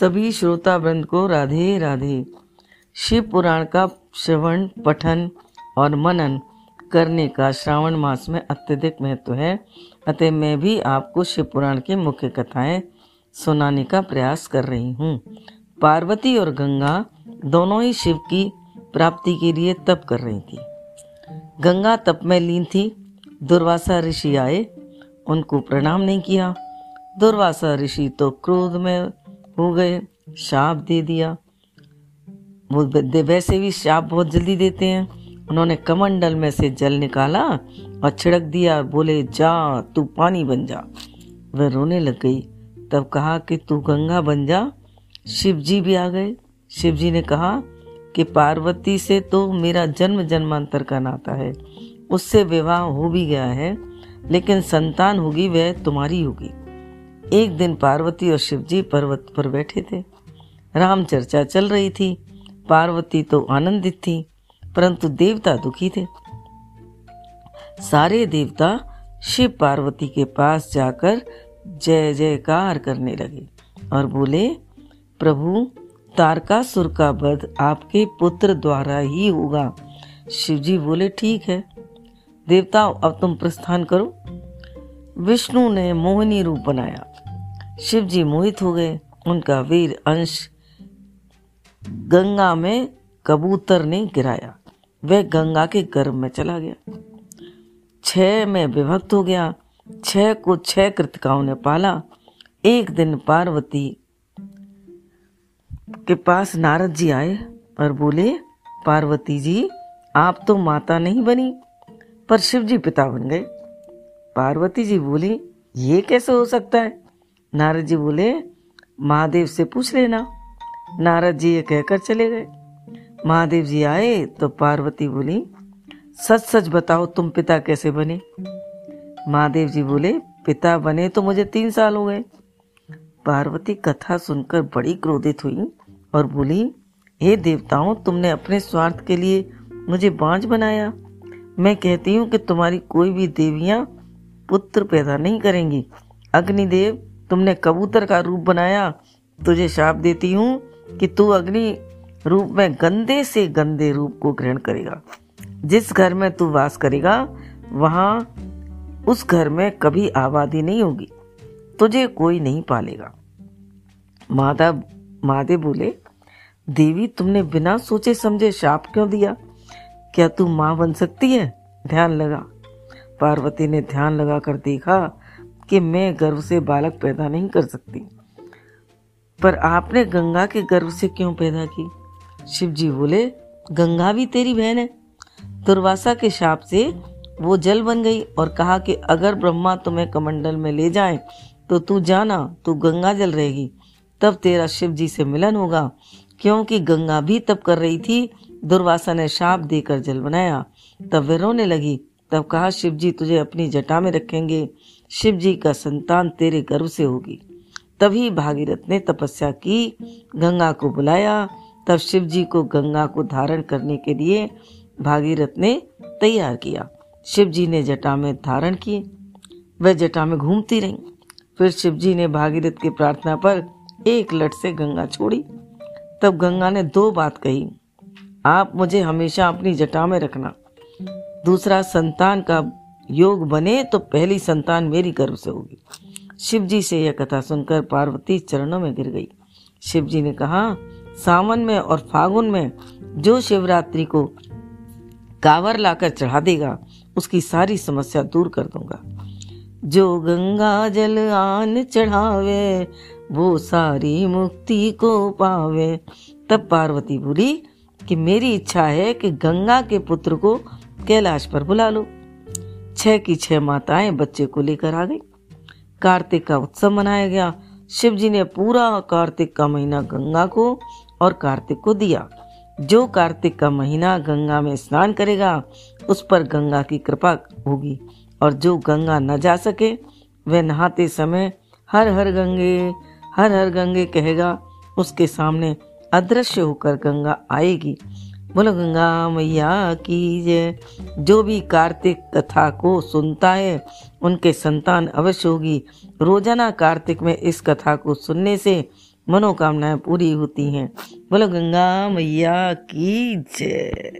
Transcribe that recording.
सभी श्रोता वृंद को राधे राधे। शिव पुराण का श्रवण, पठन और मनन करने का श्रावण मास में अत्यधिक महत्व है, अतः मैं भी आपको शिव पुराण की मुख्य कथाएँ सुनाने का प्रयास कर रही हूँ। पार्वती और गंगा दोनों ही शिव की प्राप्ति के लिए तप कर रही थी। गंगा तप में लीन थी, दुर्वासा ऋषि आए, उनको प्रणाम नहीं किया। दुर्वासा ऋषि तो क्रोध में हो गए शाप दे दिया। वो वैसे भी शाप बहुत जल्दी देते हैं। उन्होंने कमंडल में से जल निकाला और छिड़क दिया बोले, जा, तू पानी बन जा। वह रोने लग गई। तब कहा कि, तू गंगा बन जा। शिव जी भी आ गए। शिव जी ने कहा कि, पार्वती से तो मेरा जन्म जन्मांतर का नाता है। उससे विवाह हो भी गया है, लेकिन संतान होगी, वह तुम्हारी होगी। एक दिन पार्वती और शिवजी पर्वत पर बैठे थे। राम चर्चा चल रही थी। पार्वती तो आनंदित थी, परंतु देवता दुखी थे। सारे देवता शिव पार्वती के पास जाकर जय जयकार करने लगे और बोले, प्रभु, तारकासुर का वध आपके पुत्र द्वारा ही होगा। शिवजी बोले, ठीक है। देवताओं, अब तुम प्रस्थान करो। विष्णु ने मोहिनी रूप बनाया। शिव जी मोहित हो गए। उनका वीर अंश गंगा में कबूतर ने गिराया। वह गंगा के गर्भ में चला गया। छह में विभक्त हो गया। छह को छह कृतिकाओं ने पाला। एक दिन पार्वती के पास नारद जी आए और बोले, पार्वती जी, आप तो माता नहीं बनी, पर शिव जी पिता बन गए। पार्वती जी बोली, ये कैसे हो सकता है? नारद जी बोले, महादेव से पूछ लेना। नारद जी ये कहकर चले गए। महादेव जी आए तो पार्वती बोली सच सच बताओ तुम पिता कैसे बने? महादेव जी बोले, पिता बने तो मुझे तीन साल हो गए। पार्वती कथा सुनकर बड़ी क्रोधित हुई और बोली, हे देवताओं, तुमने अपने स्वार्थ के लिए मुझे बांझ बनाया। मैं कहती हूँ कि तुम्हारी कोई भी देवियाँ पुत्र पैदा नहीं करेंगी। अग्निदेव तुमने कबूतर का रूप बनाया, तुझे शाप देती हूँ कि तू अग्नि रूप में गंदे से गंदे रूप को ग्रहण करेगा। जिस घर में तू वास करेगा, वहाँ उस घर में कभी आबादी नहीं होगी। तुझे कोई नहीं पालेगा। माता महादेव बोले, देवी, तुमने बिना सोचे समझे शाप क्यों दिया? क्या तू माँ बन सकती है? ध्यान लगा। पार्वती ने ध्यान लगाकर देखा कि मैं गर्भ से बालक पैदा नहीं कर सकती। पर आपने गंगा के गर्भ से क्यों पैदा की? शिव जी बोले, गंगा भी तेरी बहन है। दुर्वासा के शाप से वो जल बन गई और कहा कि, अगर ब्रह्मा तुम्हें कमंडल में ले जाए तो तू जाना, तू गंगा जल रहेगी। तब तेरा शिव जी से मिलन होगा। क्योंकि गंगा भी तब कर रही थी, दुर्वासा ने शाप देकर जल बनाया। तब वे रोने लगी। तब कहा, शिव जी, तुझे अपनी जटा में रखेंगे। शिव जी का संतान तेरे गर्भ से होगी। तभी भागीरथ ने तपस्या की, गंगा को बुलाया। तब शिव जी को गंगा को धारण करने के लिए भागीरथ ने तैयार किया। शिव जी ने जटा में धारण की। वह जटा में घूमती रही। फिर शिव जी ने भागीरथ की प्रार्थना पर एक लट से गंगा छोड़ी। तब गंगा ने दो बात कही, आप मुझे हमेशा अपनी जटा में रखना। दूसरा संतान का योग बने तो पहली संतान मेरी गर्भ से होगी। शिव जी से यह कथा सुनकर पार्वती चरणों में गिर गई। शिव जी ने कहा, सावन में और फागुन में जो शिवरात्रि को कावर लाकर चढ़ा देगा, उसकी सारी समस्या दूर कर दूँगा। जो गंगा जल आन चढ़ावे, वो सारी मुक्ति को पावे। तब पार्वती बोली कि मेरी इच्छा है कि गंगा के पुत्र को कैलाश पर बुला लो। छह की छह माताएँ बच्चे को लेकर आ गई। कार्तिक का उत्सव मनाया गया। शिव जी ने पूरा कार्तिक का महीना गंगा को और कार्तिक को दिया। जो कार्तिक का महीना गंगा में स्नान करेगा, उस पर गंगा की कृपा होगी और जो गंगा न जा सके, वह नहाते समय हर हर गंगे, हर हर गंगे कहेगा, उसके सामने अदृश्य होकर गंगा आएगी। बोलो, गंगा मैया की जय जो भी कार्तिक कथा को सुनता है, उनके संतान अवश्य होगी। रोज़ाना कार्तिक में इस कथा को सुनने से मनोकामनाएँ पूरी होती हैं। बोलो, गंगा मैया की जय